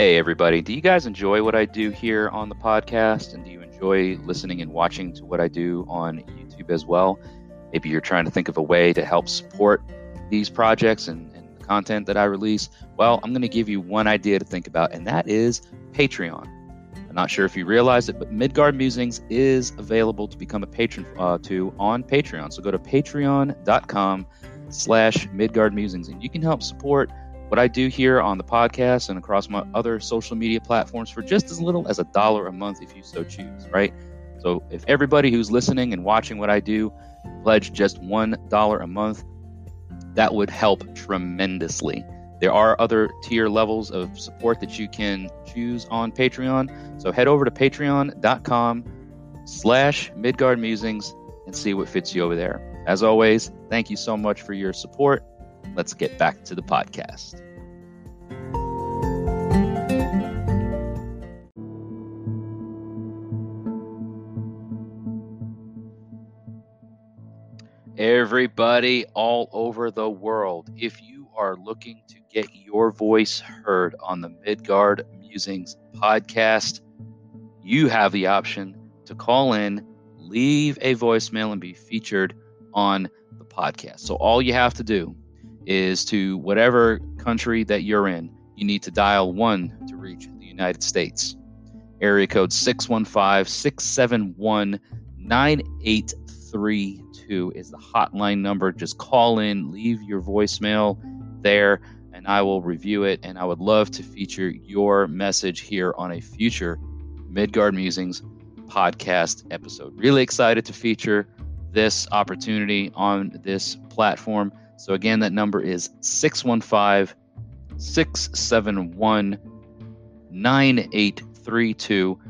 Hey, everybody. Do you guys enjoy what I do here on the podcast? And do you enjoy listening and watching to what I do on YouTube as well? Maybe you're trying to think of a way to help support these projects and, and the content that I release. Well, I'm going to give you one idea to think about, and that is Patreon. I'm not sure if you realize it, but Midgard Musings is available to become a patron uh, to on Patreon. So go to patreon.com slash Midgard Musings, and you can help support what I do here on the podcast and across my other social media platforms for just as little as a dollar a month if you so choose, right? So if everybody who's listening and watching what I do pledge just $1 a month, that would help tremendously. There are other tier levels of support that you can choose on Patreon. So head over to patreon.com slash Midgard Musings and see what fits you over there. As always, thank you so much for your support let's get back to the podcast. Everybody all over the world, if you are looking to get your voice heard on the Midgard Musings podcast, you have the option to call in, leave a voicemail, and be featured on the podcast. So all you have to do is to whatever country that you're in, you need to dial one to reach the United States. Area code 615 671 9832 is the hotline number. Just call in, leave your voicemail there, and I will review it. And I would love to feature your message here on a future Midgard Musings podcast episode. Really excited to feature this opportunity on this platform. So again, that number is 615 671 9832.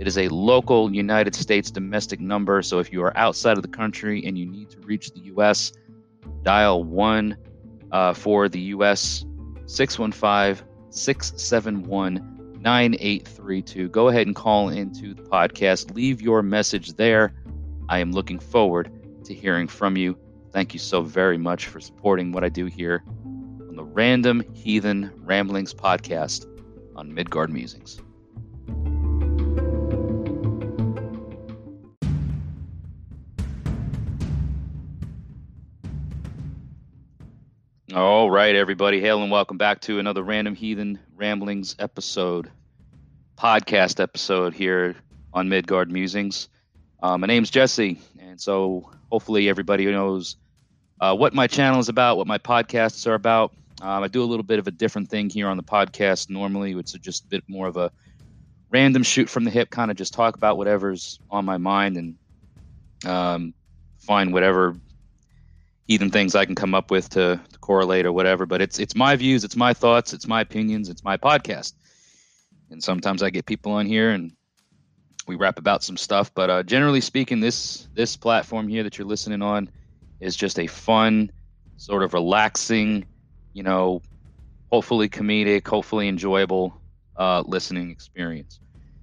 It is a local United States domestic number. So if you are outside of the country and you need to reach the U.S., dial 1 uh, for the U.S. 615 671 9832. Go ahead and call into the podcast. Leave your message there. I am looking forward to hearing from you. Thank you so very much for supporting what I do here on the Random Heathen Ramblings podcast on Midgard Musings. All right, everybody. Hail and welcome back to another Random Heathen Ramblings episode, podcast episode here on Midgard Musings. Uh, my name's Jesse, and so hopefully everybody knows uh, what my channel is about, what my podcasts are about. Um, I do a little bit of a different thing here on the podcast normally, which is just a bit more of a random shoot from the hip, kind of just talk about whatever's on my mind and um, find whatever heathen things I can come up with to, to, correlate or whatever. But it's it's my views, it's my thoughts, it's my opinions, it's my podcast. And sometimes I get people on here and we rap about some stuff. But uh, generally speaking, this this platform here that you're listening on is just a fun, sort of relaxing, you know, hopefully comedic, hopefully enjoyable uh, listening experience.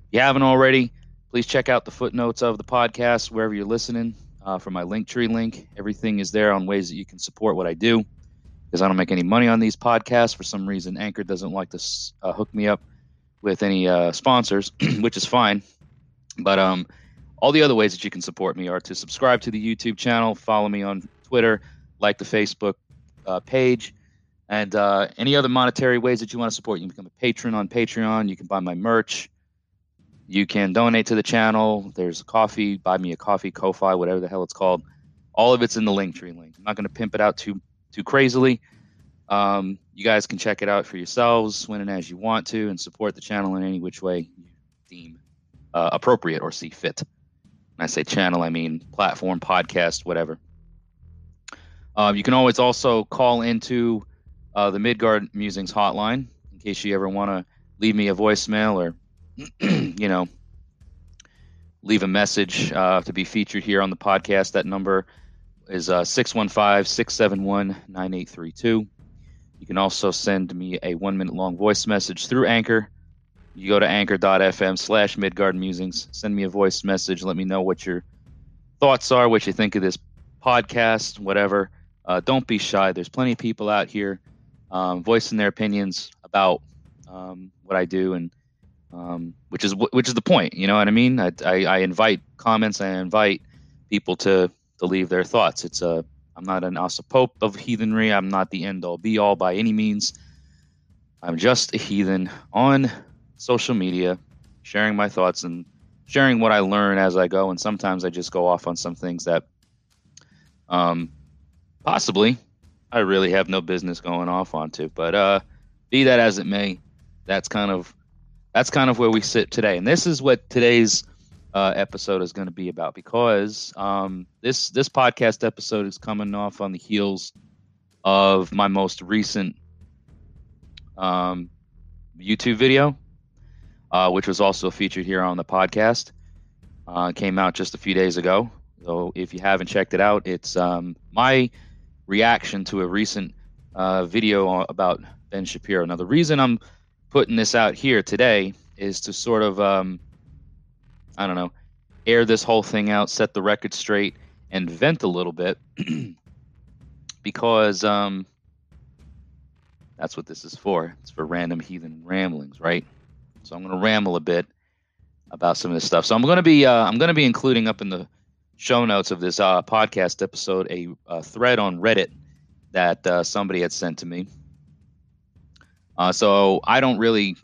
If you haven't already, please check out the footnotes of the podcast wherever you're listening. Uh, for my Linktree link, everything is there on ways that you can support what I do. Because I don't make any money on these podcasts. For some reason, Anchor doesn't like to uh, hook me up with any uh, sponsors, which is fine. But um, all the other ways that you can support me are to subscribe to the YouTube channel, follow me on Twitter, like the Facebook uh, page, and uh, any other monetary ways that you want to support. You can become a patron on Patreon. You can buy my merch. You can donate to the channel. There's a coffee, buy me a coffee, Ko-fi, whatever the hell it's called. All of it's in the Linktree link. I'm not going to pimp it out too too crazily. Um, you guys can check it out for yourselves when and as you want to, and support the channel in any which way you deem uh, appropriate or see fit. When I say channel, I mean platform, podcast, whatever. Uh, you can always also call into uh, the Midgard Musings hotline in case you ever want to leave me a voicemail or, you know, leave a message uh, to be featured here on the podcast. That number is uh, 615 671 9832. You can also send me a one minute long voice message through Anchor. You go to anchor.fm slash Midgard Musings, send me a voice message, let me know what your thoughts are, what you think of this podcast, whatever. Uh, don't be shy. There's plenty of people out here um, voicing their opinions about um, what I do, and um, which is which is the point. You know what I mean? I, I, I invite comments. I invite people to to leave their thoughts. It's a I'm not an pope of heathenry. I'm not the end all be all by any means. I'm just a heathen on social media, sharing my thoughts and sharing what I learn as I go. And sometimes I just go off on some things that um, possibly I really have no business going off onto. But uh, be that as it may, that's kind of that's kind of where we sit today. And this is what today's uh, episode is going to be about because um, this this podcast episode is coming off on the heels of my most recent um, YouTube video, uh, which was also featured here on the podcast. Uh, came out just a few days ago. So if you haven't checked it out, it's um, my reaction to a recent uh, video about Ben Shapiro. Now, the reason I'm putting this out here today is to sort of um, I don't know, air this whole thing out, set the record straight, and vent a little bit because um, that's what this is for. It's for random heathen ramblings, right? So I'm going to ramble a bit about some of this stuff. So I'm going to be uh, I'm going to be including up in the show notes of this uh, podcast episode a, a, thread on Reddit that uh, somebody had sent to me. Uh, so I don't really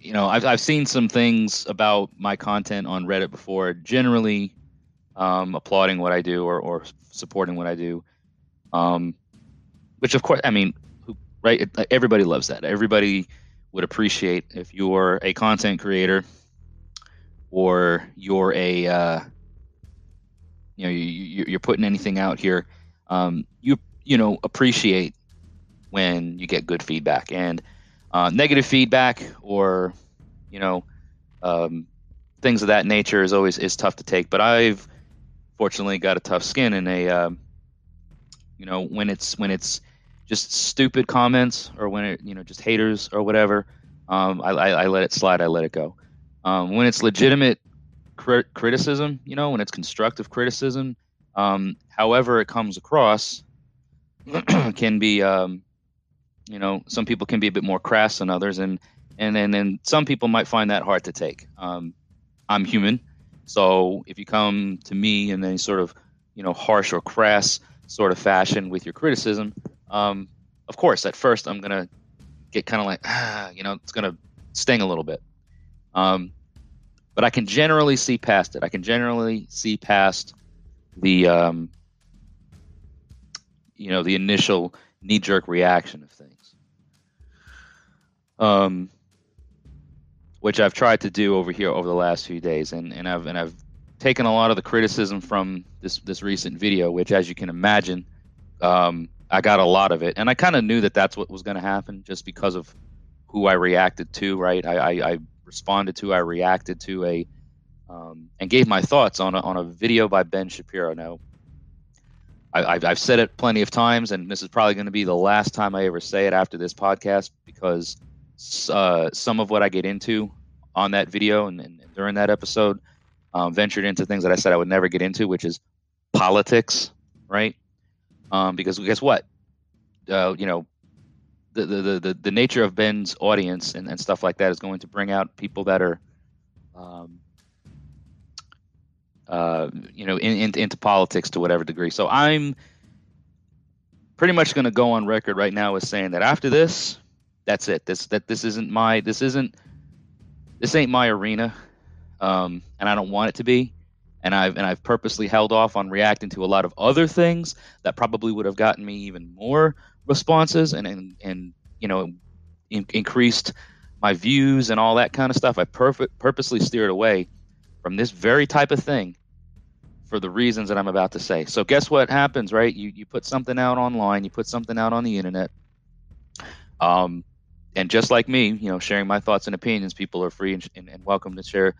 you know, I've I've seen some things about my content on Reddit before, generally um, applauding what I do or, or supporting what I do. Um, which of course, I mean, right? Everybody loves that. Everybody would appreciate if you're a content creator or you're a uh, you know you, you're putting anything out here. Um, you you know appreciate when you get good feedback and uh, negative feedback or you know um, things of that nature is always is tough to take. But I've fortunately got a tough skin and a um, you know when it's when it's just stupid comments or when it you know just haters or whatever. Um, I, I, I, let it slide. I let it go. Um, when it's legitimate crit- criticism, you know, when it's constructive criticism, um, however it comes across, can be um, you know, some people can be a bit more crass than others, and and then and some people might find that hard to take. Um, I'm human, so if you come to me in any sort of you know harsh or crass sort of fashion with your criticism, um, of course, at first I'm gonna get kind of like ah, you know, it's gonna sting a little bit. Um, but I can generally see past it. I can generally see past the um, you know the initial knee jerk reaction of things um, which I've tried to do over here over the last few days, and, and I've and I've taken a lot of the criticism from this this recent video, which, as you can imagine, um, I got a lot of it, and I kind of knew that that's what was going to happen just because of who I reacted to. Right, I, I, I responded to, I reacted to a, um, and gave my thoughts on a, on a video by Ben Shapiro. Now, I, have said it plenty of times, and this is probably going to be the last time I ever say it after this podcast because uh, some of what I get into on that video and, and during that episode um, ventured into things that I said I would never get into, which is politics, right? Um, because guess what? Uh, you know, the, the, the, the nature of Ben's audience and, and stuff like that is going to bring out people that are, um, uh, you know, in, in, into politics to whatever degree. So I'm pretty much going to go on record right now as saying that after this, that's it. This that this isn't my this isn't this ain't my arena, um, and I don't want it to be. And I've and I've purposely held off on reacting to a lot of other things that probably would have gotten me even more responses and and, and you know in, increased my views and all that kind of stuff. I purposely steered away from this very type of thing for the reasons that I'm about to say. So guess what happens, right? You you put something out online, you put something out on the internet. Um, and just like me, you know, sharing my thoughts and opinions, people are free and, and, and welcome to share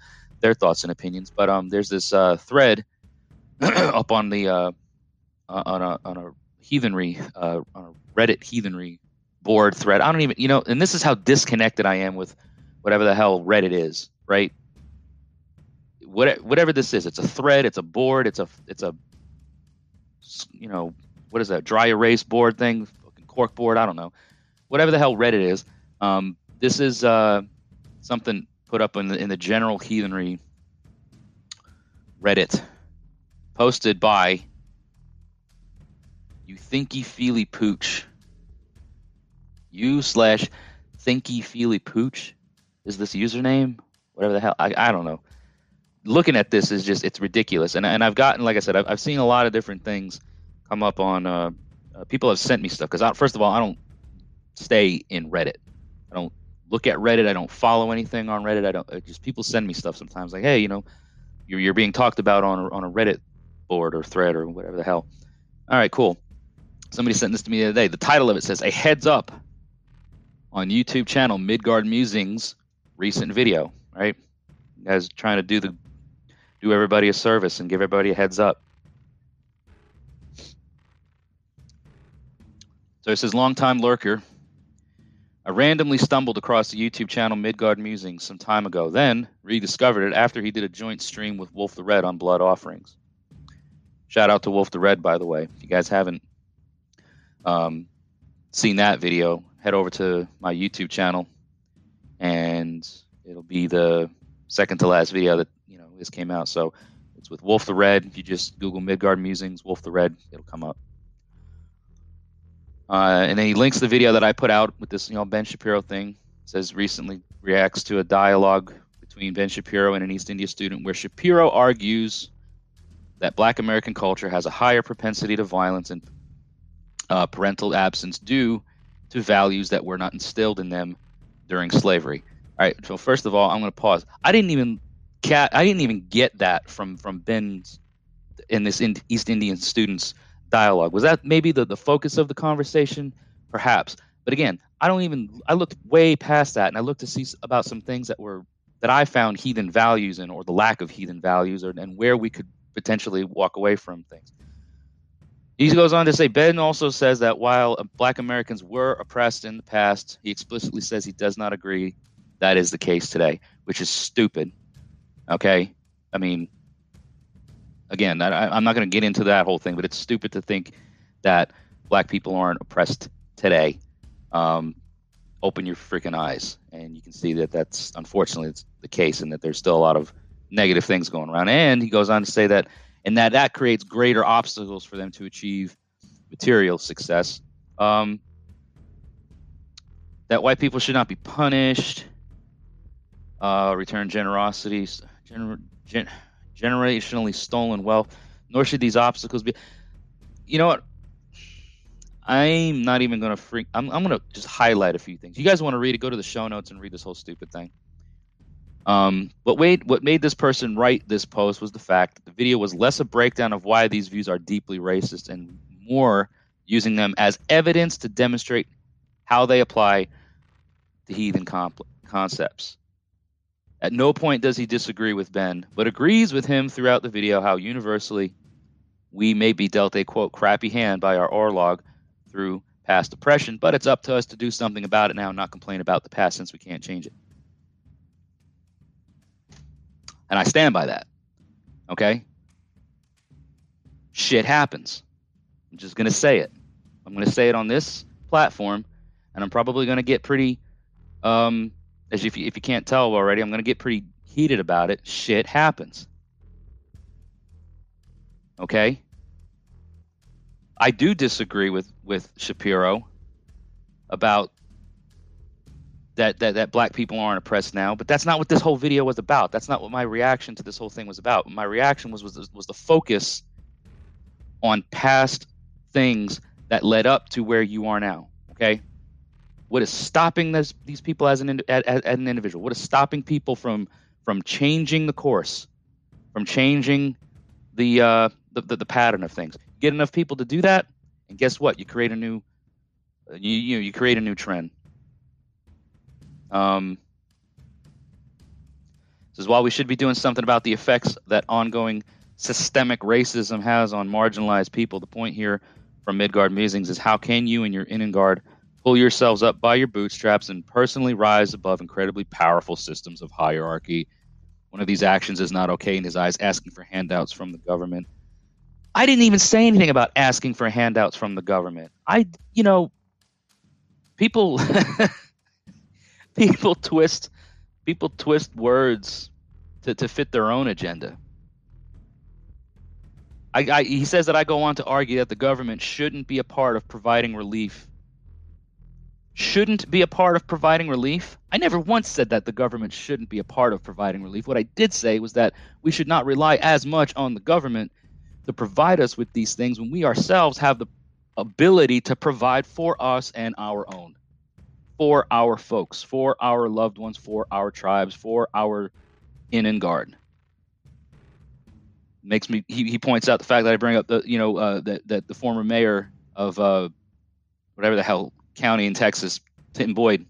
their thoughts and opinions. But um, there's this uh, thread up on the uh, on a on a heathenry uh, on a Reddit heathenry board thread. I don't even you know, and this is how disconnected I am with whatever the hell Reddit is, right? What, whatever this is, it's a thread, it's a board, it's a it's a you know what is that dry erase board thing, cork board, I don't know, whatever the hell Reddit is. Um, this is uh, something put up in the in the general heathenry Reddit, posted by you thinky feely pooch. You slash thinky feely pooch is this username? Whatever the hell, I, I don't know. Looking at this is just it's ridiculous, and and I've gotten like I said I've, I've seen a lot of different things come up on. Uh, uh, people have sent me stuff because first of all I don't stay in Reddit. I don't look at Reddit. I don't follow anything on Reddit. I don't just people send me stuff sometimes like hey you know you're you're being talked about on a, on a Reddit board or thread or whatever the hell. All right, cool. Somebody sent this to me the other day. The title of it says a heads up on YouTube channel Midgard Musings recent video, right? You guys trying to do the do everybody a service and give everybody a heads up. So it says long time lurker. I randomly stumbled across the YouTube channel Midgard Musings some time ago, then rediscovered it after he did a joint stream with Wolf the Red on blood offerings. Shout out to Wolf the Red, by the way. If you guys haven't um, seen that video, head over to my YouTube channel and it'll be the second to last video that you know this came out. So it's with Wolf the Red. If you just Google Midgard Musings, Wolf the Red, it'll come up. Uh, and then he links the video that I put out with this, you know, Ben Shapiro thing. It says recently reacts to a dialogue between Ben Shapiro and an East India student, where Shapiro argues that Black American culture has a higher propensity to violence and uh, parental absence due to values that were not instilled in them during slavery. All right. So first of all, I'm going to pause. I didn't even cat. I didn't even get that from from Ben's in this in East Indian students dialogue. Was that maybe the the focus of the conversation? Perhaps. But again, I don't even. I looked way past that, and I looked to see about some things that were that I found heathen values in, or the lack of heathen values, or and where we could potentially walk away from things. He goes on to say Ben also says that while uh, black Americans were oppressed in the past, he explicitly says he does not agree that is the case today, which is stupid. Okay? I mean, again, I, am not going to get into that whole thing, but it's stupid to think that black people aren't oppressed today. Um, open your freaking eyes, and you can see that that's unfortunately it's the case, and that there's still a lot of negative things going around. And he goes on to say that, and that that creates greater obstacles for them to achieve material success. Um, that white people should not be punished uh, return generosity, gener- gen- generationally stolen wealth, nor should these obstacles be. You know what? I'm not even going to freak. I'm, I'm going to just highlight a few things. You guys want to read it? Go to the show notes and read this whole stupid thing. Um, what made what made this person write this post was the fact that the video was less a breakdown of why these views are deeply racist and more using them as evidence to demonstrate how they apply to heathen comp- concepts. At no point does he disagree with Ben, but agrees with him throughout the video how universally we may be dealt a quote crappy hand by our Orlog through past oppression, but it's up to us to do something about it now and not complain about the past since we can't change it. And I stand by that. Okay? Shit happens. I'm just going to say it. I'm going to say it on this platform, and I'm probably going to get pretty um, as if you, if you can't tell already, I'm going to get pretty heated about it. Shit happens. Okay? I do disagree with, with Shapiro about that, that that black people aren't oppressed now, but that's not what this whole video was about. That's not what my reaction to this whole thing was about. My reaction was was was the focus on past things that led up to where you are now. Okay, what is stopping this, these people as an as, as an individual? What is stopping people from from changing the course, from changing the, uh, the, the the pattern of things? Get enough people to do that, and guess what? You create a new you you, you create a new trend. Um, is why we should be doing something about the effects that ongoing systemic racism has on marginalized people, the point here from Midgard Musings is how can you and your Innangard pull yourselves up by your bootstraps and personally rise above incredibly powerful systems of hierarchy. One of these actions is not okay in his eyes, asking for handouts from the government. I didn't even say anything about asking for handouts from the government. I, you know, people people twist people twist words to, to fit their own agenda. I, I, he says that I go on to argue that the government shouldn't be a part of providing relief. Shouldn't be a part of providing relief? I never once said that the government shouldn't be a part of providing relief. What I did say was that we should not rely as much on the government to provide us with these things when we ourselves have the ability to provide for us and our own, for our folks, for our loved ones, for our tribes, for our innangard. Makes me. He, he points out the fact that I bring up the you know uh, that that the former mayor of uh, whatever the hell county in Texas, Tim Boyd.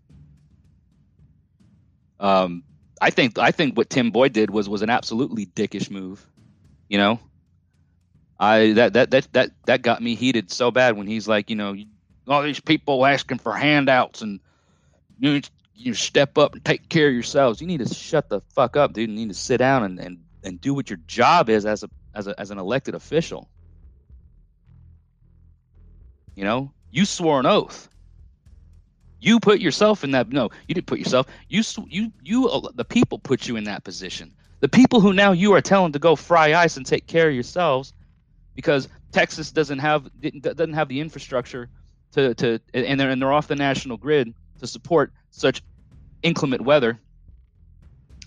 Um, I think I think what Tim Boyd did was was an absolutely dickish move. You know, I that that that that that got me heated so bad when he's like, you know, all these people asking for handouts and you you step up and take care of yourselves. You need to shut the fuck up, dude. You need to sit down and, and, and do what your job is as a as a as an elected official. You know, you swore an oath. You put yourself in that. No, you didn't put yourself. You you you. Uh, the people put you in that position. The people who now you are telling to go fry ice and take care of yourselves, because Texas doesn't have doesn't have the infrastructure to to and they're and they're off the national grid to support such inclement weather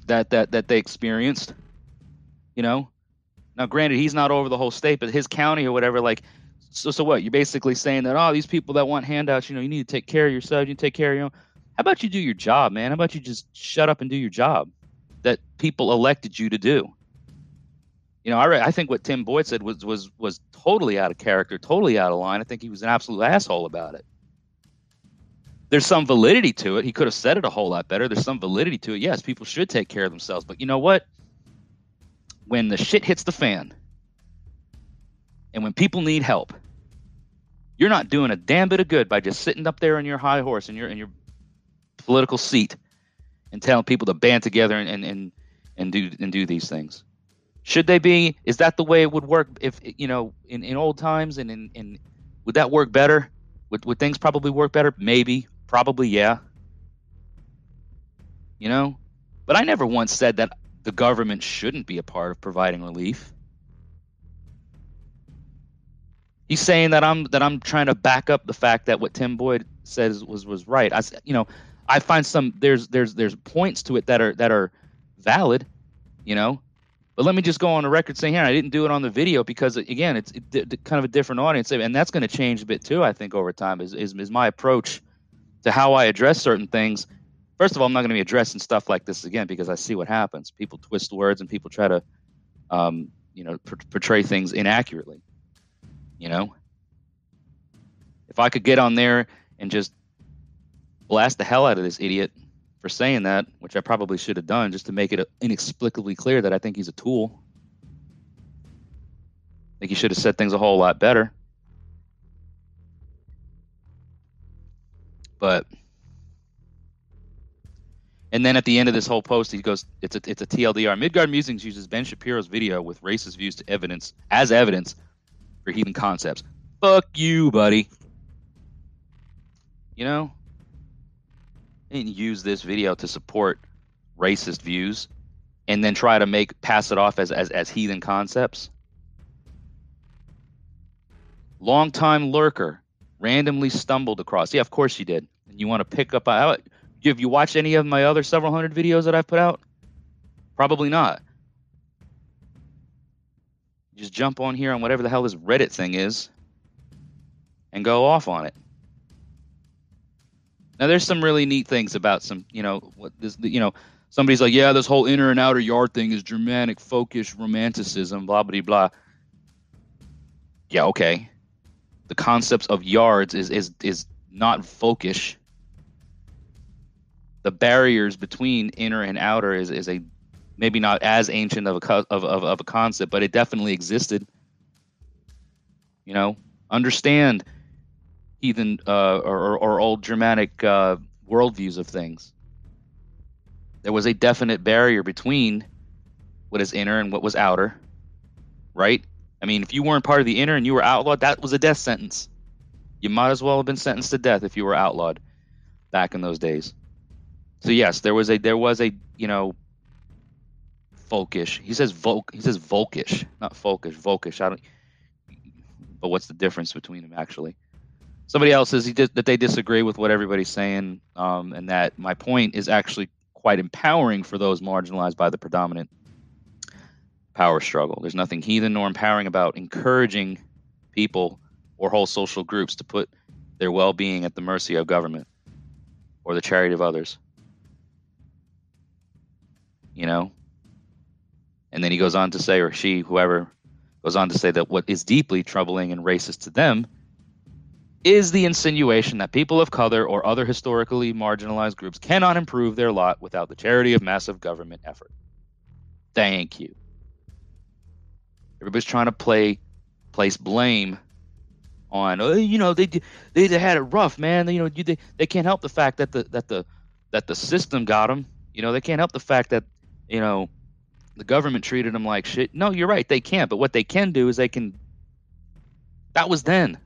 that that that they experienced. You know, now granted he's not over the whole state, but his county or whatever, like, so so what? You're basically saying that oh these people that want handouts, you know, you need to take care of yourself, you take care of your own. How about you do your job, man? How about you just shut up and do your job that people elected you to do? You know, I, I think what Tim Boyd said was was was totally out of character, totally out of line. I think he was an absolute asshole about it there's some validity to it. He could have said it a whole lot better. There's some validity to it. Yes, people should take care of themselves. But you know what? When the shit hits the fan and when people need help, you're not doing a damn bit of good by just sitting up there on your high horse in your in your political seat and telling people to band together and, and, and, and do and do these things. Should they be? Is that the way it would work if you know in, in old times and in, in would that work better? Would would things probably work better? Maybe. Probably, yeah. You know? But I never once said that the government shouldn't be a part of providing relief. He's saying that I'm that I'm trying to back up the fact that what Tim Boyd says was was right. I you know, I find some there's there's there's points to it that are that are valid, you know. But let me just go on the record saying here I didn't do it on the video because again it's it, kind of a different audience and that's going to change a bit too. I think over time is is, is my approach to how I address certain things. First of all, I'm not going to be addressing stuff like this again because I see what happens. People twist words and people try to, um, you know, p- portray things inaccurately. You know, if I could get on there and just blast the hell out of this idiot for saying that, which I probably should have done just to make it inexplicably clear that I think he's a tool. I think he should have said things a whole lot better. But and then at the end of this whole post, he goes, "It's a it's a TLDR." Midgard Musings uses Ben Shapiro's video with racist views to evidence as evidence for heathen concepts. Fuck you, buddy. You know, and use this video to support racist views, and then try to make pass it off as as, as heathen concepts. Longtime lurker randomly stumbled across. Yeah, of course you did. And you want to pick up. Have you watched any of my other several hundred videos that I've put out? Probably not. Just jump on here on whatever the hell this Reddit thing is and go off on it. Now, there's some really neat things about some, you know, what this, you know, somebody's like, yeah, this whole inner and outer yard thing is Germanic folkish romanticism, blah blah blah. Yeah, okay the concepts of yards is is is not folkish. the barriers between inner and outer is, is a maybe not as ancient of a of, of, of a concept, but it definitely existed. You know, understand heathen uh, or, or old Germanic uh, worldviews of things. There was a definite barrier between what is inner and what was outer, right? I mean, if you weren't part of the inner and you were outlawed, that was a death sentence. You might as well have been sentenced to death if you were outlawed back in those days. So yes, there was a there was a you know folkish. He says volk. He says volkish, not folkish. Volkish. I don't. But what's the difference between them actually? Somebody else says he did, that they disagree with what everybody's saying, um, and that my point is actually quite empowering for those marginalized by the predominant power struggle. There's nothing heathen nor empowering about encouraging people or whole social groups to put their well-being at the mercy of government or the charity of others. You know, and then he goes on to say, or she, whoever, goes on to say that what is deeply troubling and racist to them is the insinuation that people of color or other historically marginalized groups cannot improve their lot without the charity of massive government effort. Thank you. Everybody's trying to play place blame on oh, you know they they, they had it rough man you know they, they can't help the fact that the that the that the system got them you know they can't help the fact that you know the government treated them like shit. No, you're right. They can't. But what they can do is they can. That was then.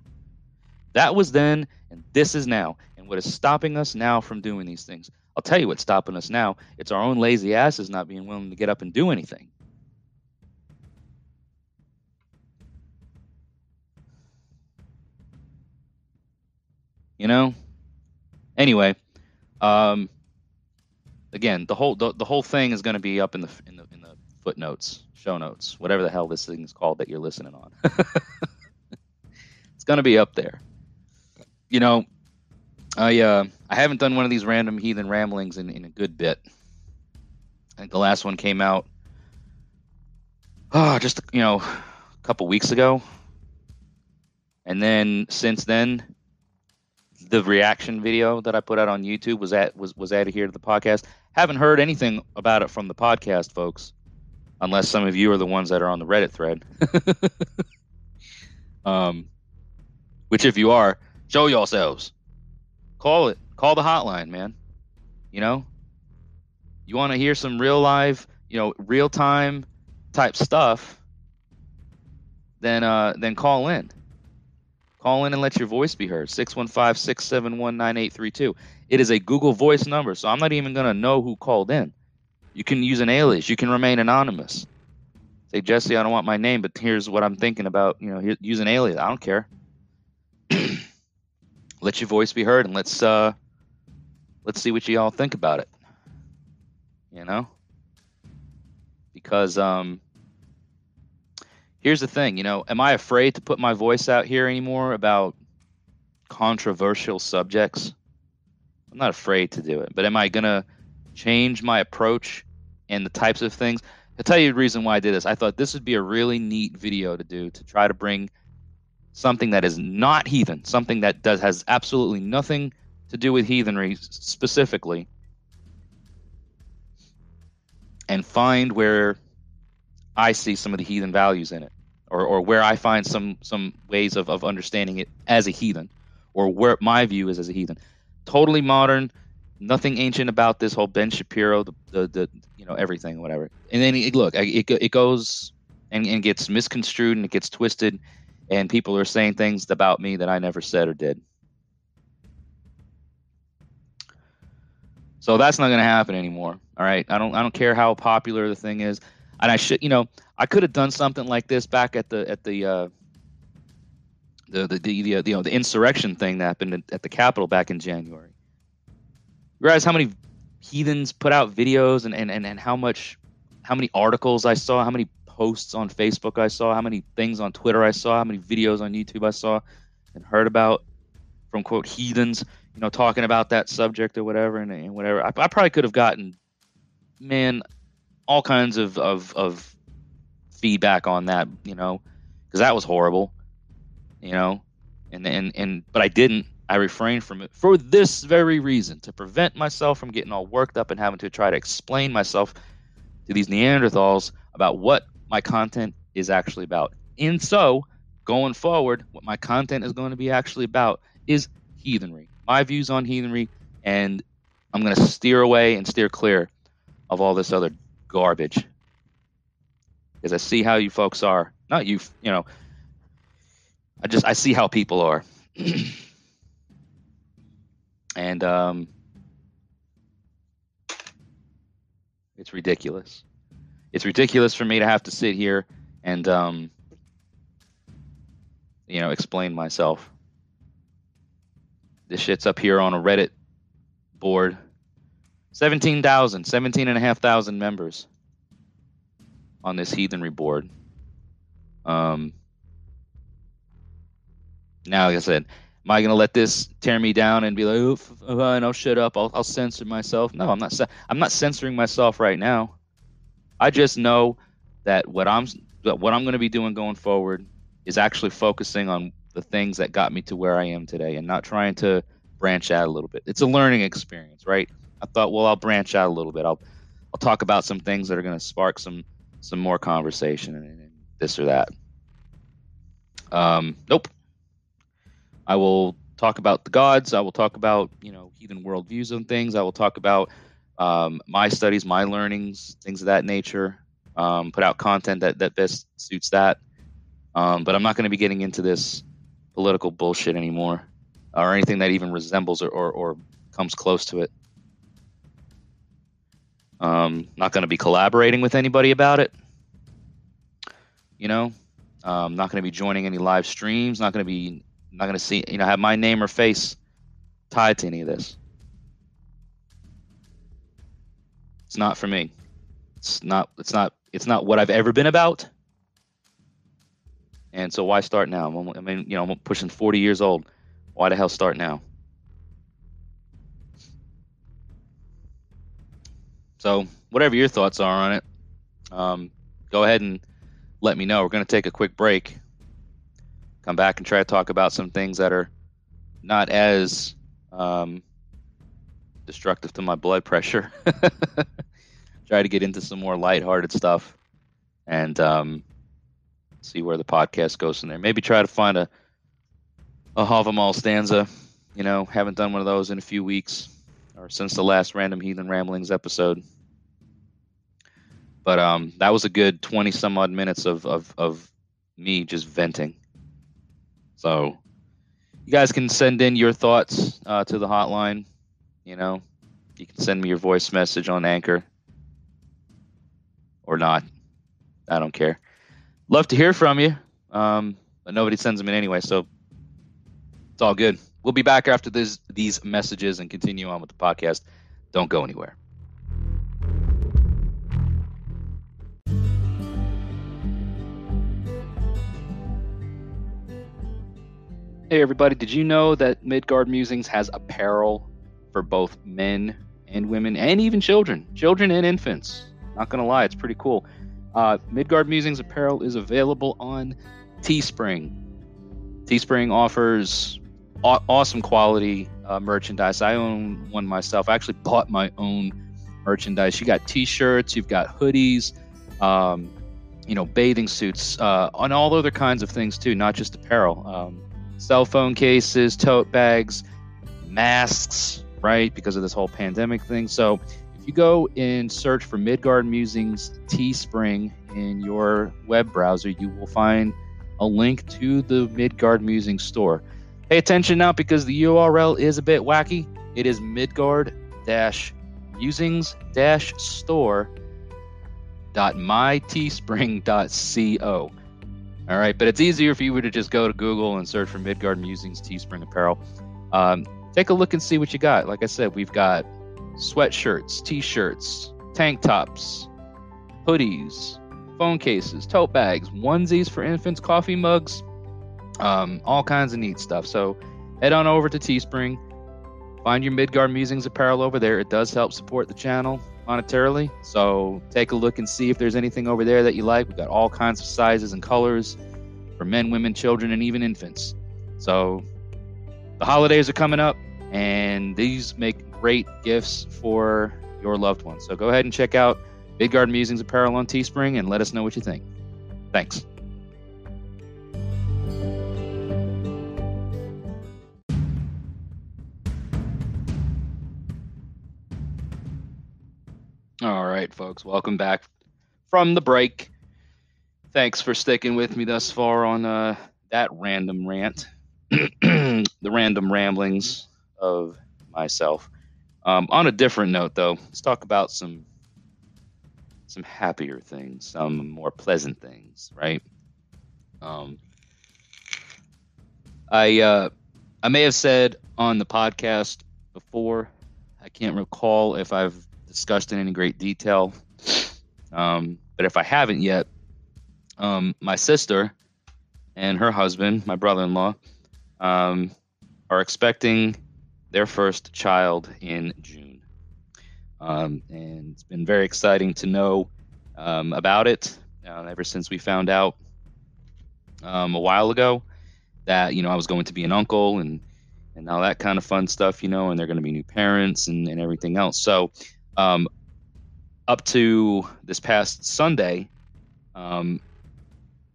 That was then, and this is now. And what is stopping us now from doing these things? I'll tell you what's stopping us now. It's our own lazy asses not being willing to get up and do anything. You know? Anyway, um, again, the whole the, the whole thing is going to be up in the in the in the footnotes, show notes, whatever the hell this thing is called that you're listening on. it's going to be up there. You know, I uh, I haven't done one of these random heathen ramblings in, in a good bit. I think the last one came out, oh, just you know, a couple weeks ago, and then since then, the reaction video that I put out on YouTube was at was was added here to the podcast. Haven't heard anything about it from the podcast, folks unless some of you are the ones that are on the Reddit thread. um, which, if you are, show yourselves. Call it. Call the hotline, man. You know, you want to hear some real live, you know, real time type stuff. Then, uh, then call in. Call in and let your voice be heard. 615 671 9832. It is a Google Voice number, so I'm not even going to know who called in. You can use an alias. You can remain anonymous. Say, Jesse, I don't want my name, but here's what I'm thinking about. You know, use an alias. I don't care. Let your voice be heard, and let's uh, let's see what you all think about it. You know, because um, here's the thing. You know, am I afraid to put my voice out here anymore about controversial subjects? I'm not afraid to do it, but am I gonna change my approach and the types of things. I'll tell you the reason why I did this. I thought this would be a really neat video to do to try to bring something that is not heathen, something that does has absolutely nothing to do with heathenry specifically, and find where I see some of the heathen values in it, or, or where I find some some ways of, of understanding it as a heathen, or where my view is as a heathen. Totally modern, nothing ancient about this whole Ben Shapiro, the, the, the you know everything, whatever. And then it, look, it it goes and, and gets misconstrued and it gets twisted, and people are saying things about me that I never said or did. So that's not going to happen anymore. All right, I don't I don't care how popular the thing is, and I should you know I could have done something like this back at the at the. Uh, the, the, the, the, you know, the insurrection thing that happened at the Capitol back in January realize how many heathens put out videos and, and, and, and how much how many articles I saw, how many posts on Facebook I saw, how many things on Twitter I saw, how many videos on YouTube I saw and heard about from quote heathens, you know, talking about that subject or whatever and, and whatever. I, I, probably could have gotten, man, all kinds of, of, of feedback on that, you know, because that was horrible, you know, and and and but I didn't. I refrain from it for this very reason to prevent myself from getting all worked up and having to try to explain myself to these Neanderthals about what my content is actually about. And so, going forward, what my content is going to be actually about is heathenry, my views on heathenry, and I'm going to steer away and steer clear of all this other garbage. Because I see how you folks are. Not you, you know, I just, I see how people are. and, um, it's ridiculous. It's ridiculous for me to have to sit here and, um, you know, explain myself. This shit's up here on a Reddit board. 17,000, 17,500 members on this heathenry board. Um, now, like I said, am I going to let this tear me down and be like, oh, uh, no, shut up. I'll, I'll censor myself. No, I'm not. I'm not censoring myself right now. I just know that what I'm what I'm going to be doing going forward is actually focusing on the things that got me to where I am today and not trying to branch out a little bit. It's a learning experience, right? I thought, well, I'll branch out a little bit. I'll I'll talk about some things that are going to spark some some more conversation and, and this or that. Um, nope. I will talk about the gods. I will talk about you know heathen worldviews and things. I will talk about um, my studies, my learnings, things of that nature. Um, put out content that that best suits that. Um, but I'm not going to be getting into this political bullshit anymore, or anything that even resembles or, or, or comes close to it. Um, not going to be collaborating with anybody about it. You know, um, not going to be joining any live streams. Not going to be, not going to see, you know, have my name or face tied to any of this. It's not for me. It's not. It's not. It's not what I've ever been about. And so why start now? I mean, you know, I'm pushing 40 years old. Why the hell start now? So whatever your thoughts are on it, um, go ahead and let me know. We're going to take a quick break. Come back and try to talk about some things that are not as um, destructive to my blood pressure. try to get into some more lighthearted stuff and um, see where the podcast goes from there. Maybe try to find a a Havamal stanza. You know, haven't done one of those in a few weeks or since the last Random Heathen Ramblings episode. But um, that was a good twenty some odd minutes of of of me just venting. So you guys can send in your thoughts uh, to the hotline. You know, you can send me your voice message on Anchor or not. I don't care love to hear from you. Um, but nobody sends them in anyway, so it's all good. We'll be back after this, these messages and continue on with the podcast. Don't go anywhere. Hey, everybody, did you know that Midgard Musings has apparel for both men and women and even children? Children and infants. Not going to lie, it's pretty cool. Uh, Midgard Musings apparel is available on Teespring. Teespring offers aw- awesome quality uh, merchandise. I own one myself. I actually bought my own merchandise. You got T-shirts, you've got hoodies, um, you know, bathing suits, uh, and all other kinds of things too, not just apparel. Um, cell phone cases, tote bags, masks, right? Because of this whole pandemic thing. So if you go and search for Midgard Musings Teespring in your web browser, you will find a link to the Midgard Musings store. Pay attention now because the URL is a bit wacky. It is Midgard musings store dot myteespring.co. All right, but it's easier if you were to just go to Google and search for Midgard Musings Teespring Apparel. Um, take a look and see what you got. Like I said, we've got sweatshirts, t shirts, tank tops, hoodies, phone cases, tote bags, onesies for infants, coffee mugs, um, all kinds of neat stuff. So head on over to Teespring, find your Midgard Musings apparel over there. It does help support the channel monetarily. So take a look and see if there's anything over there that you like. We've got all kinds of sizes and colors for men, women, children, and even infants. So the holidays are coming up, and these make great gifts for your loved ones. So go ahead and check out Midgard Musings Apparel on Teespring and let us know what you think. Thanks. All right, folks, welcome back from the break. Thanks for sticking with me thus far on uh, that random rant, the random ramblings of myself. Um, on a different note, though, let's talk about some some happier things, some more pleasant things, right? Um, I uh, I may have said on the podcast before, I can't recall if I've discussed in any great detail. Um, but if I haven't yet, um, my sister and her husband, my brother-in-law, um, are expecting their first child in June, um, and it's been very exciting to know um, about it. Uh, ever since we found out a while ago that you know I was going to be an uncle and and all that kind of fun stuff, you know, and they're going to be new parents and, and everything else. So um, up to this past Sunday, um,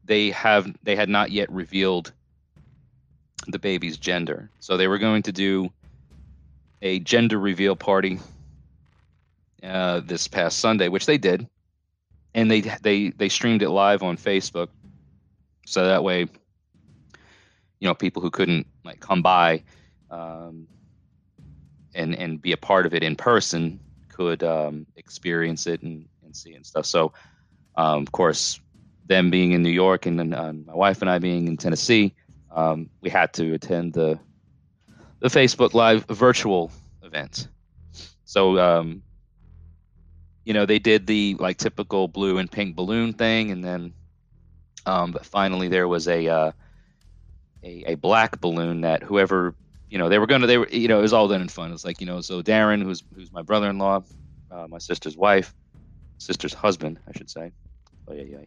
they have they had not yet revealed the baby's gender. So they were going to do a gender reveal party uh, this past Sunday, which they did, and they they they streamed it live on Facebook, so that way, you know, people who couldn't like come by um, and and be a part of it in person could um, experience it and, and see and stuff. So, um, of course, them being in New York and then uh, my wife and I being in Tennessee, um, we had to attend the the Facebook Live virtual event. So, um, you know, they did the like typical blue and pink balloon thing, and then, um, but finally there was a, uh, a a black balloon that whoever you know they were gonna they were you know it was all done in fun. It's like you know so Darren who's who's my brother-in-law, uh, my sister's wife, sister's husband I should say. Oh yeah yeah.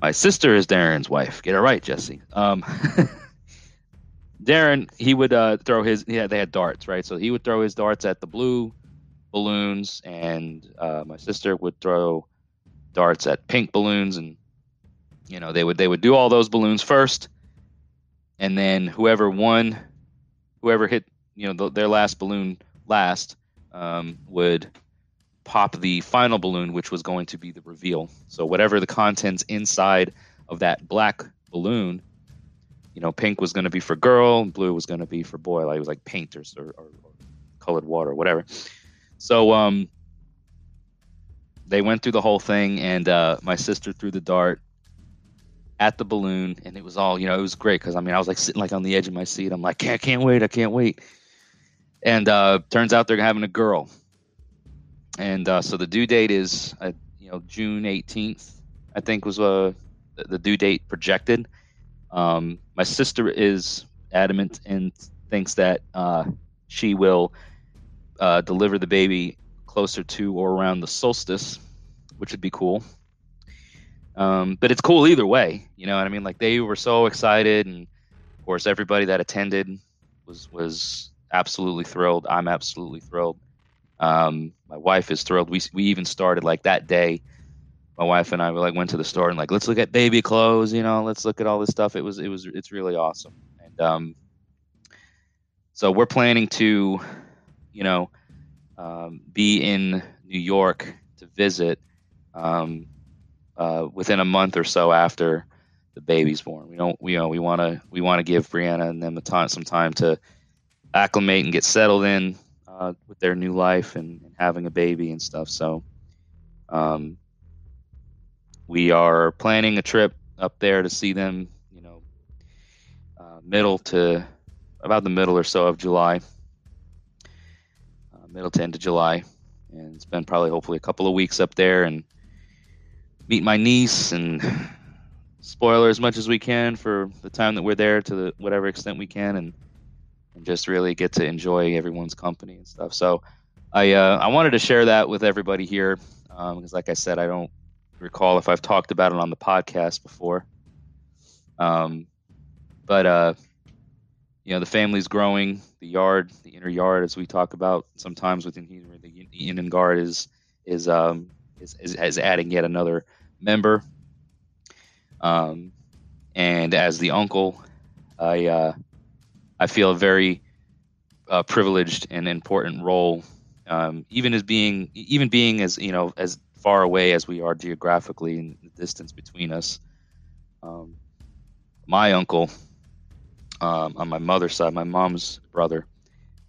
My sister is Darren's wife. Get it right, Jesse. Um, Darren, he would uh, throw his. Yeah, they had darts, right? So he would throw his darts at the blue balloons, and uh, my sister would throw darts at pink balloons, and you know they would they would do all those balloons first, and then whoever won, whoever hit you know the, their last balloon last um, would pop the final balloon, which was going to be the reveal. So whatever the contents inside of that black balloon, you know, pink was going to be for girl, and blue was going to be for boy. Like it was like painters or, or, or colored water, whatever. So um, they went through the whole thing, and uh, my sister threw the dart at the balloon, and it was all you know. It was great because I mean, I was like sitting like on the edge of my seat. I'm like, can't can't wait, I can't wait. And uh, turns out they're having a girl and uh, so the due date is uh, you know June 18th, I think was uh, the due date projected. Um, my sister is adamant and thinks that uh, she will uh, deliver the baby closer to or around the solstice, which would be cool. Um, but it's cool either way, you know what I mean? Like they were so excited, and of course everybody that attended was was absolutely thrilled. I'm absolutely thrilled. Um, my wife is thrilled. We we even started like that day. My wife and I like went to the store and like let's look at baby clothes. You know, let's look at all this stuff. It was it was it's really awesome. And um, so we're planning to, you know, um, be in New York to visit um, uh, within a month or so after the baby's born. We don't, we, you know, we want to, we want to give Brianna and them a time, some time to acclimate and get settled in uh, with their new life and, and, having a baby and stuff. So, um, we are planning a trip up there to see them. You know, uh, middle to about the middle or so of July, uh, middle to end of July, and spend probably hopefully a couple of weeks up there and meet my niece and spoil her as much as we can for the time that we're there to the whatever extent we can and and just really get to enjoy everyone's company and stuff. So I uh, I wanted to share that with everybody here because, um, like I said, I don't recall if I've talked about it on the podcast before. Um, but uh, you know the family's growing. The yard, the inner yard, as we talk about sometimes within the, the innangard is is um is, is, is adding yet another member. Um, and as the uncle, I uh, I feel a very uh, privileged and important role, um, even as being even being as you know as far away as we are geographically in the distance between us. Um, my uncle um, on my mother's side, my mom's brother,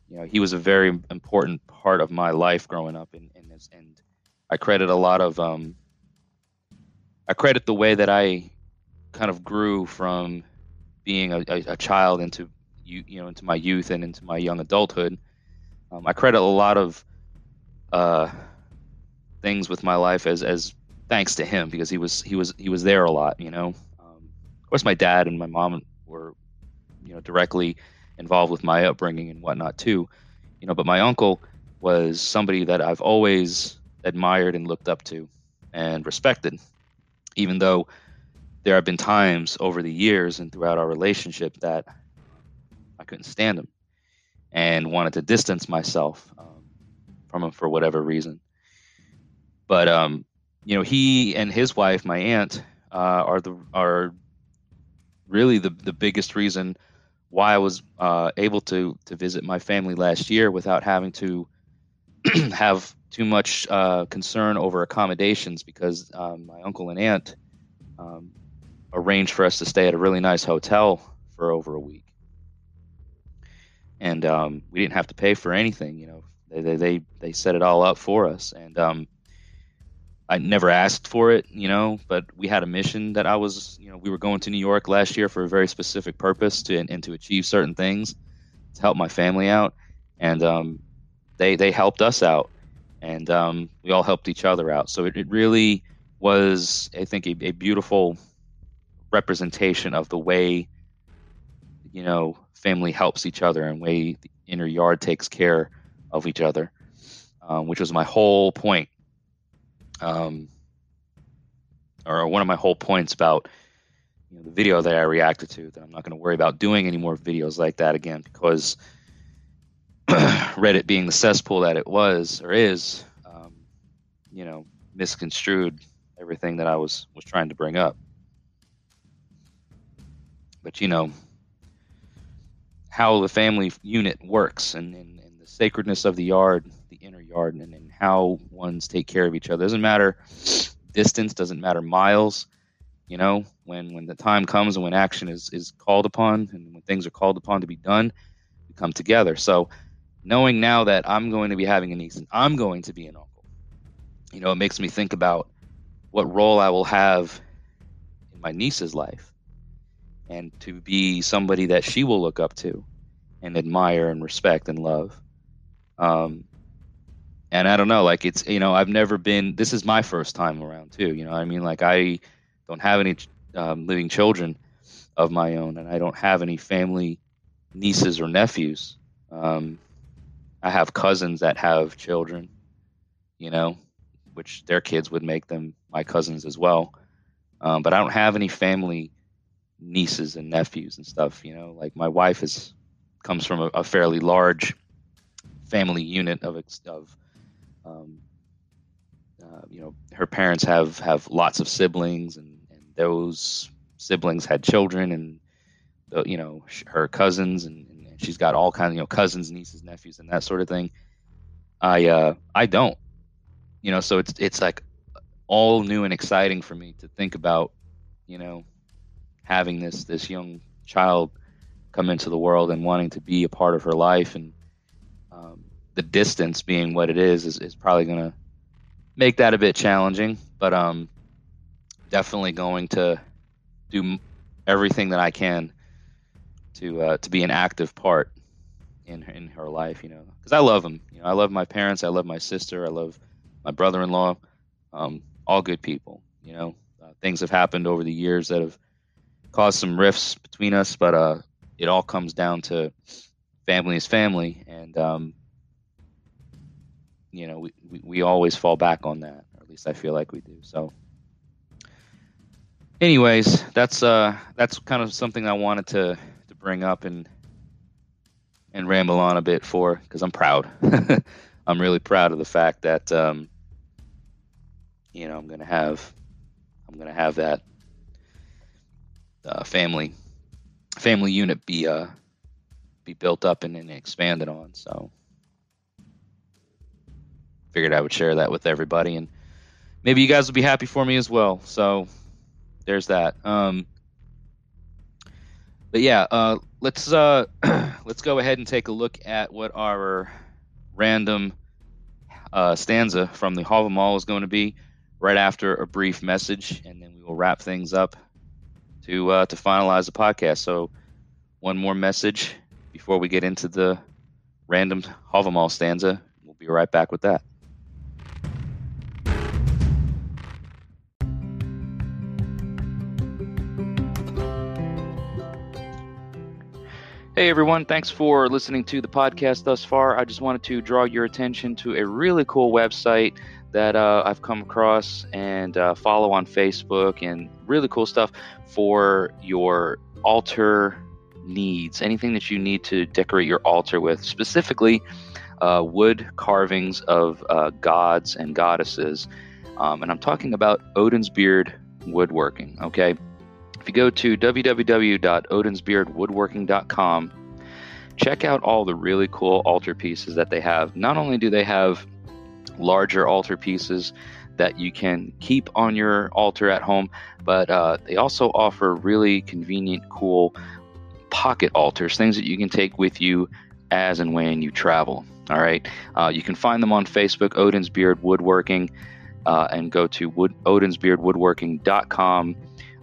you know, he was a very important part of my life growing up, and and, and I credit a lot of um, I credit the way that I kind of grew from being a, a, a child into you, you know into my youth and into my young adulthood. Um, I credit a lot of uh, things with my life as as thanks to him because he was he was he was there a lot. You know, um, of course, my dad and my mom were you know directly involved with my upbringing and whatnot too. You know, but my uncle was somebody that I've always admired and looked up to and respected, even though there have been times over the years and throughout our relationship that I couldn't stand him and wanted to distance myself um, from him for whatever reason. But um, you know, he and his wife, my aunt, uh, are the are really the the biggest reason why I was uh, able to to visit my family last year without having to have too much uh, concern over accommodations because um, my uncle and aunt um, arranged for us to stay at a really nice hotel for over a week, and um, we didn't have to pay for anything. You know, they they they, they set it all up for us, and um, I never asked for it. You know, but we had a mission that I was, you know, we were going to New York last year for a very specific purpose to and, and to achieve certain things to help my family out, and um, they they helped us out, and um, we all helped each other out. So it, it really was, I think, a, a beautiful representation of the way you know family helps each other and way the inner yard takes care of each other um, which was my whole point um, or one of my whole points about you know, the video that i reacted to that i'm not going to worry about doing any more videos like that again because reddit being the cesspool that it was or is um, you know misconstrued everything that i was was trying to bring up but you know how the family unit works and, and, and the sacredness of the yard, the inner yard, and, and how ones take care of each other. Doesn't matter distance, doesn't matter miles. You know, when when the time comes and when action is is called upon and when things are called upon to be done, we come together. So, knowing now that I'm going to be having a niece and I'm going to be an uncle, you know, it makes me think about what role I will have in my niece's life and to be somebody that she will look up to and admire and respect and love. Um, and I don't know, like it's you know I've never been. This is my first time around too. You know, I mean, like I don't have any um, living children of my own, and I don't have any family nieces or nephews. Um, I have cousins that have children, you know, which their kids would make them my cousins as well. Um, but I don't have any family nieces and nephews and stuff. You know, like my wife is comes from a, a fairly large family unit of of um, uh, you know her parents have have lots of siblings and, and those siblings had children and the, you know her cousins and, and, she's got all kinds of you know cousins nieces nephews and that sort of thing. I uh i don't. You know so it's it's like all new and exciting for me to think about you know having this this young child come into the world and wanting to be a part of her life. And um, the distance being what it is is, is probably going to make that a bit challenging. But um definitely going to do everything that I can to uh, to be an active part in in her life you know because I love them you know I love my parents I love my sister I love my brother-in-law um, all good people you know uh, things have happened over the years that have caused some rifts between us, but uh, it all comes down to family is family, and um, you know we, we, we always fall back on that, or at least I feel like we do. So, anyways, that's uh that's kind of something I wanted to bring up and and ramble on a bit for because I'm proud. I'm really proud of the fact that um, you know I'm gonna have I'm gonna have that uh, family family unit be uh, be built up and, and expanded on. So figured I would share that with everybody and maybe you guys will be happy for me as well. So there's that. Um, but yeah, uh, let's uh, let's go ahead and take a look at what our random uh, stanza from the Havamal is going to be right after a brief message, and then we will wrap things up to uh, to finalize the podcast. So one more message before we get into the random Havamal stanza. We'll be right back with that. Hey everyone, thanks for listening to the podcast thus far. I just wanted to draw your attention to a really cool website that uh, I've come across and uh, follow on Facebook and really cool stuff for your altar needs. Anything that you need to decorate your altar with, specifically uh, wood carvings of uh, gods and goddesses. Um, and I'm talking about Odin's Beard Woodworking, okay? If you go to www.odinsbeardwoodworking.com, check out all the really cool altar pieces that they have. Not only do they have larger altar pieces that you can keep on your altar at home, but uh, they also offer really convenient, cool pocket altars, things that you can take with you as and when you travel. All right. Uh, you can find them on Facebook, Odin's Beard Woodworking, uh, and go to wood, odinsbeardwoodworking.com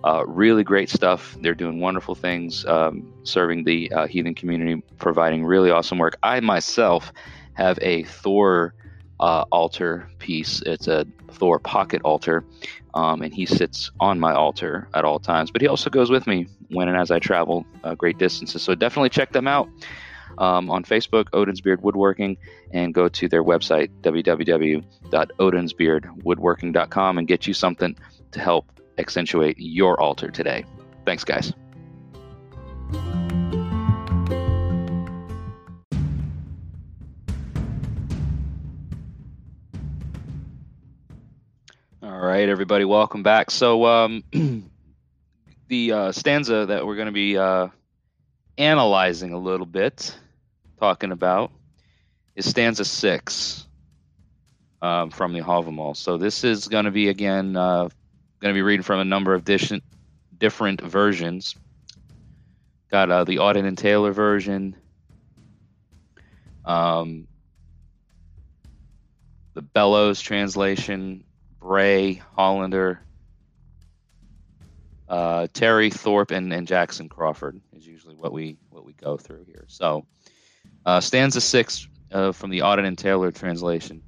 uh, really great stuff. They're doing wonderful things, um, serving the uh, heathen community, providing really awesome work. I myself have a Thor uh, altar piece. It's a Thor pocket altar, um, and he sits on my altar at all times. But he also goes with me when and as I travel uh, great distances. So definitely check them out. Um, on Facebook, Odin's Beard Woodworking, and go to their website, www.odinsbeardwoodworking.com, and get you something to help accentuate your altar today. Thanks, guys. All right, everybody, welcome back. So, um, the uh, stanza that we're going to be uh, analyzing a little bit, talking about, is stanza six um, from the Havamal. So, this is going to be again uh, going to be reading from a number of different different versions. Got uh, the Auden and Taylor version, um, the Bellows translation, Bray, Hollander, uh, Terry Thorpe, and, and Jackson Crawford is usually what we what we go through here. So, uh, stanza six uh, from the Auden and Taylor translation.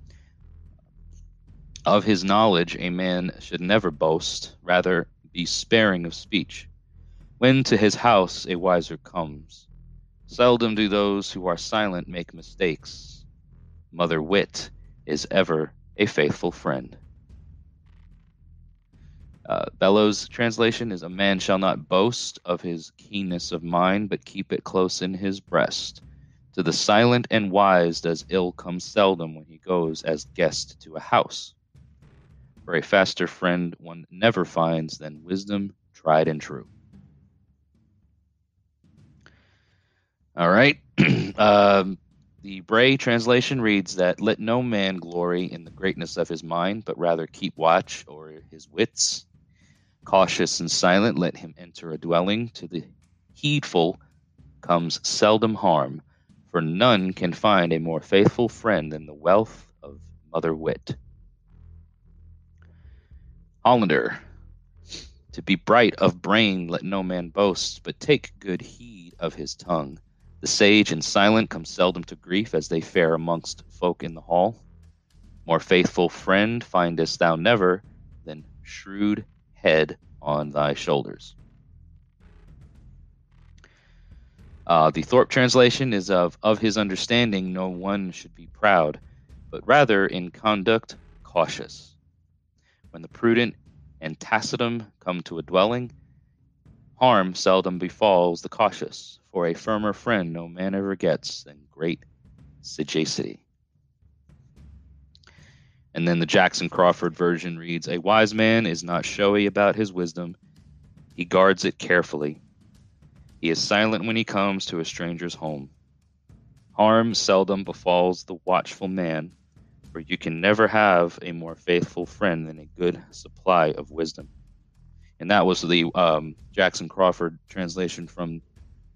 Of his knowledge a man should never boast, rather be sparing of speech. When to his house a wiser comes, seldom do those who are silent make mistakes. Mother Wit is ever a faithful friend. Uh, Bellows' translation is A man shall not boast of his keenness of mind, but keep it close in his breast. To the silent and wise does ill come seldom when he goes as guest to a house. For a faster friend one never finds than wisdom tried and true. All right. um, the Bray translation reads that let no man glory in the greatness of his mind, but rather keep watch over his wits. Cautious and silent, let him enter a dwelling. To the heedful comes seldom harm, for none can find a more faithful friend than the wealth of mother wit. Hollander. To be bright of brain, let no man boast, but take good heed of his tongue. The sage and silent come seldom to grief as they fare amongst folk in the hall. More faithful friend findest thou never than shrewd head on thy shoulders. Uh, the Thorpe translation is of of his understanding no one should be proud, but rather in conduct cautious. When the prudent and tacitum come to a dwelling, harm seldom befalls the cautious, for a firmer friend no man ever gets than great sagacity. And then the Jackson Crawford version reads A wise man is not showy about his wisdom, he guards it carefully. He is silent when he comes to a stranger's home. Harm seldom befalls the watchful man, for you can never have a more faithful friend than a good supply of wisdom. And that was the um, Jackson Crawford translation from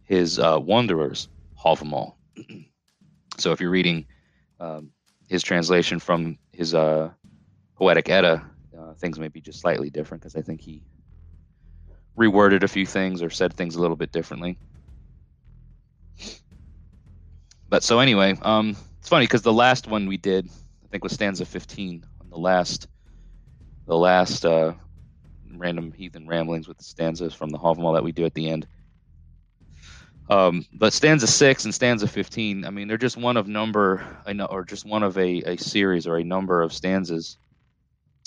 his uh, Wanderers, Havamal. so if you're reading um, his translation from his uh, Poetic Edda, uh, things may be just slightly different because I think he reworded a few things or said things a little bit differently. But so anyway, um, it's funny because the last one we did, I think, was stanza 15 on the last, the last uh, random heathen ramblings with the stanzas from the Havamal that we do at the end. Um, but stanza six and stanza 15, I mean, they're just one of number, or just one of a, a series or a number of stanzas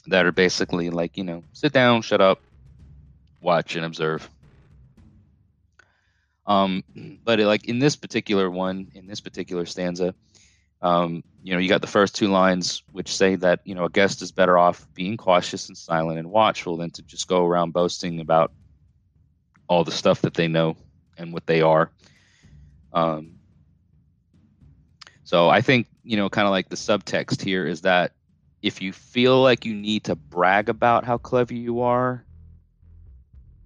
that are basically like, you know, sit down, shut up, watch, and observe. Um, but like in this particular one, in this particular stanza, um, you know, you got the first two lines which say that you know a guest is better off being cautious and silent and watchful than to just go around boasting about all the stuff that they know and what they are. Um, so I think you know, kind of like the subtext here is that if you feel like you need to brag about how clever you are,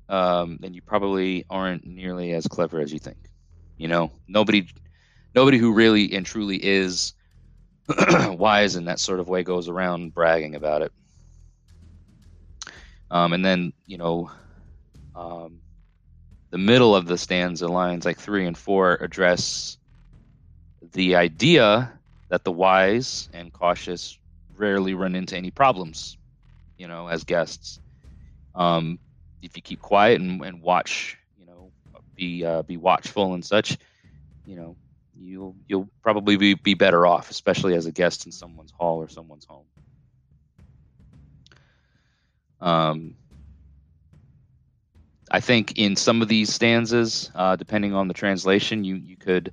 um, then you probably aren't nearly as clever as you think. You know, nobody, nobody who really and truly is wise in that sort of way goes around bragging about it. Um, and then you know, um, the middle of the stanza lines like three and four address the idea that the wise and cautious rarely run into any problems you know as guests um, if you keep quiet and, and watch you know be uh, be watchful and such you know you'll you'll probably be, be better off especially as a guest in someone's hall or someone's home. Um, I think in some of these stanzas, uh, depending on the translation, you you could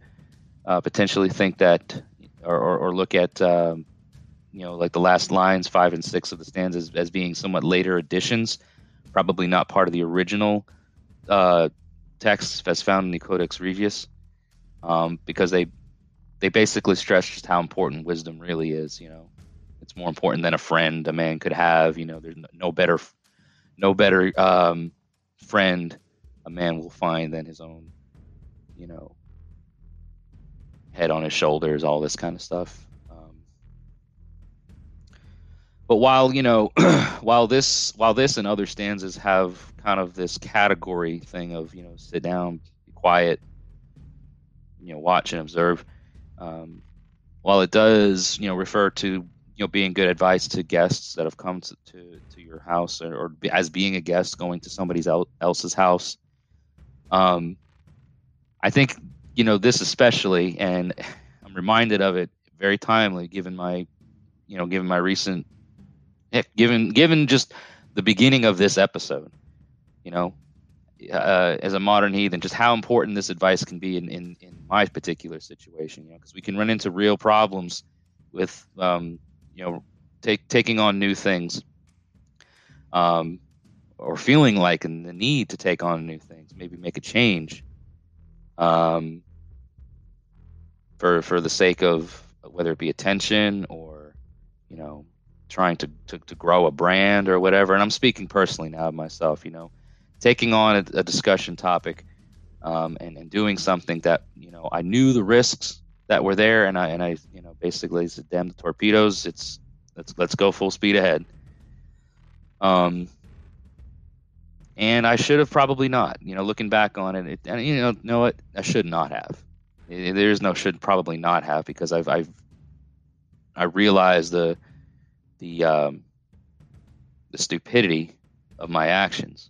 uh, potentially think that, or, or, or look at, um, you know, like the last lines, five and six of the stanzas, as being somewhat later additions, probably not part of the original uh, text as found in the Codex Regius, um, because they they basically stress just how important wisdom really is. You know, it's more important than a friend a man could have. You know, there's no better no better um, friend a man will find than his own, you know, head on his shoulders, all this kind of stuff. Um, but while you know, while this, while this and other stanzas have kind of this category thing of you know, sit down, be quiet, you know, watch and observe. Um, while it does, you know, refer to you know being good advice to guests that have come to, to, to your house or, or, as being a guest going to somebody else's house um, i think you know this especially and i'm reminded of it very timely given my you know given my recent given given just the beginning of this episode you know uh, as a modern heathen just how important this advice can be in, in, in my particular situation you know because we can run into real problems with um, you know take taking on new things um, or feeling like and the need to take on new things maybe make a change um, for for the sake of whether it be attention or you know trying to, to, to grow a brand or whatever. And i'm speaking personally now of myself you know taking on a, a discussion topic um, and, and doing something that you know i knew the risks that were there, and I and I you know basically said, "Damn the torpedoes! It's let's let's go full speed ahead." Um, and I should have probably not. You know, looking back on it, it and you know, know what I should not have. It, there's no should probably not have because I've I've I realized the the um, the stupidity of my actions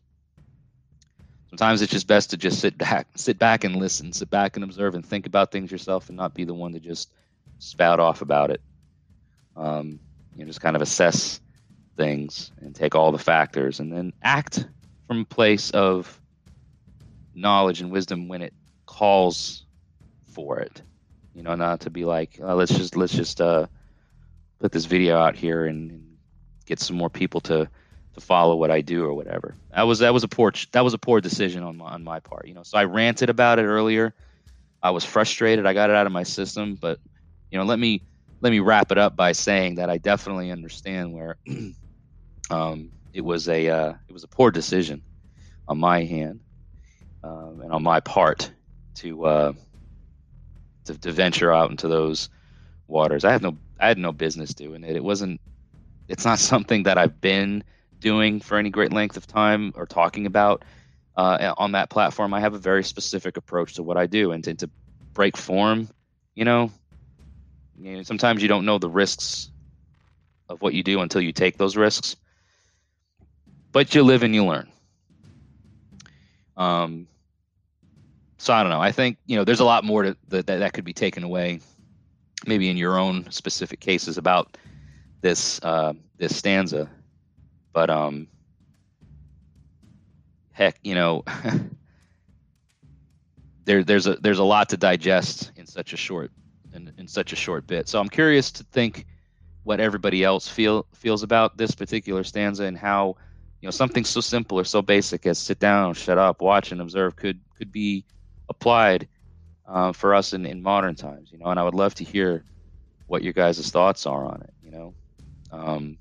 sometimes it's just best to just sit back, sit back and listen, sit back and observe and think about things yourself, and not be the one to just spout off about it. Um, you know, just kind of assess things and take all the factors, and then act from a place of knowledge and wisdom when it calls for it. You know, not to be like, oh, let's just let's just uh, put this video out here and, and get some more people to to follow what I do or whatever. That was that was a poor that was a poor decision on my on my part. You know, so I ranted about it earlier. I was frustrated. I got it out of my system, but you know, let me let me wrap it up by saying that I definitely understand where um, it was a uh, it was a poor decision on my hand um, and on my part to, uh, to to venture out into those waters. I have no I had no business doing it. It wasn't. It's not something that I've been doing for any great length of time or talking about uh, on that platform. I have a very specific approach to what I do, and to, to break form, you know, you know, sometimes you don't know the risks of what you do until you take those risks. But you live and you learn. Um, so I don't know. I think you know there's a lot more to, that that could be taken away, maybe in your own specific cases about this uh, this stanza. But um, heck, you know, there there's a there's a lot to digest in such a short in, in such a short bit. So I'm curious to think what everybody else feel feels about this particular stanza and how you know something so simple or so basic as sit down, shut up, watch, and observe could could be applied uh, for us in, in modern times. You know, and I would love to hear what your guys' thoughts are on it. You know. Um,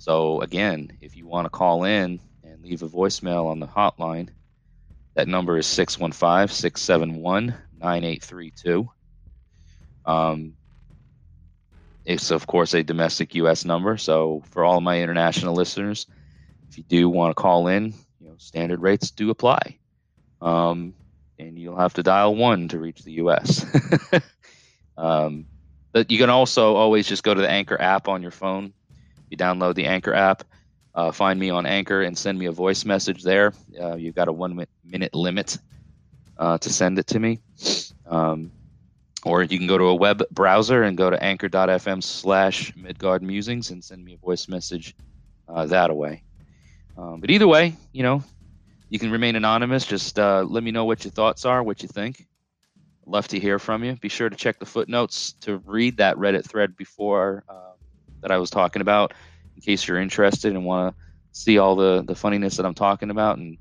so again, if you want to call in and leave a voicemail on the hotline, that number is 615 671 9832. Um, it's, of course, a domestic U.S. number. So, for all my international listeners, if you do want to call in, you know, standard rates do apply. Um, and you'll have to dial one to reach the U.S. um, but you can also always just go to the Anchor app on your phone. You download the Anchor app, uh, find me on Anchor, and send me a voice message there. Uh, you've got a one minute limit uh, to send it to me. Um, or you can go to a web browser and go to anchor.fm slash midgard musings and send me a voice message uh, that way. Um, but either way, you know, you can remain anonymous. Just uh, let me know what your thoughts are, what you think. love to hear from you. Be sure to check the footnotes to read that Reddit thread before uh, that I was talking about, in case you're interested and want to see all the the funniness that I'm talking about and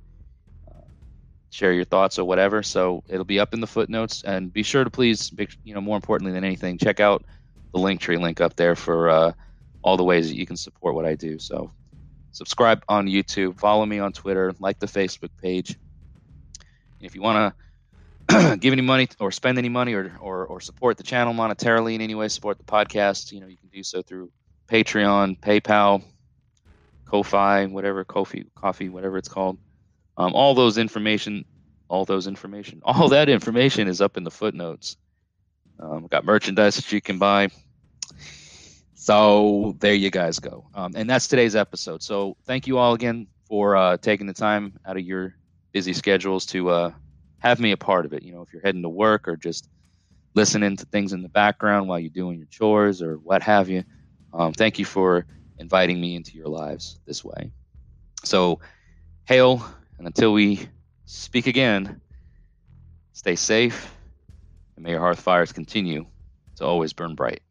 share your thoughts or whatever. So it'll be up in the footnotes, and be sure to please, you know, more importantly than anything, check out the Linktree link up there for uh, all the ways that you can support what I do. So subscribe on YouTube, follow me on Twitter, like the Facebook page. If you want to give any money or spend any money or, or, or support the channel monetarily in any way, support the podcast, you know, you can do so through Patreon, PayPal, Ko-Fi, whatever, Kofi, Coffee, whatever it's called. Um, all those information, all those information, all that information is up in the footnotes. Um, got merchandise that you can buy. So there you guys go. Um, and that's today's episode. So thank you all again for uh, taking the time out of your busy schedules to uh, have me a part of it. You know, if you're heading to work or just listening to things in the background while you're doing your chores or what have you, um, thank you for inviting me into your lives this way. So, hail and until we speak again, stay safe and may your hearth fires continue to always burn bright.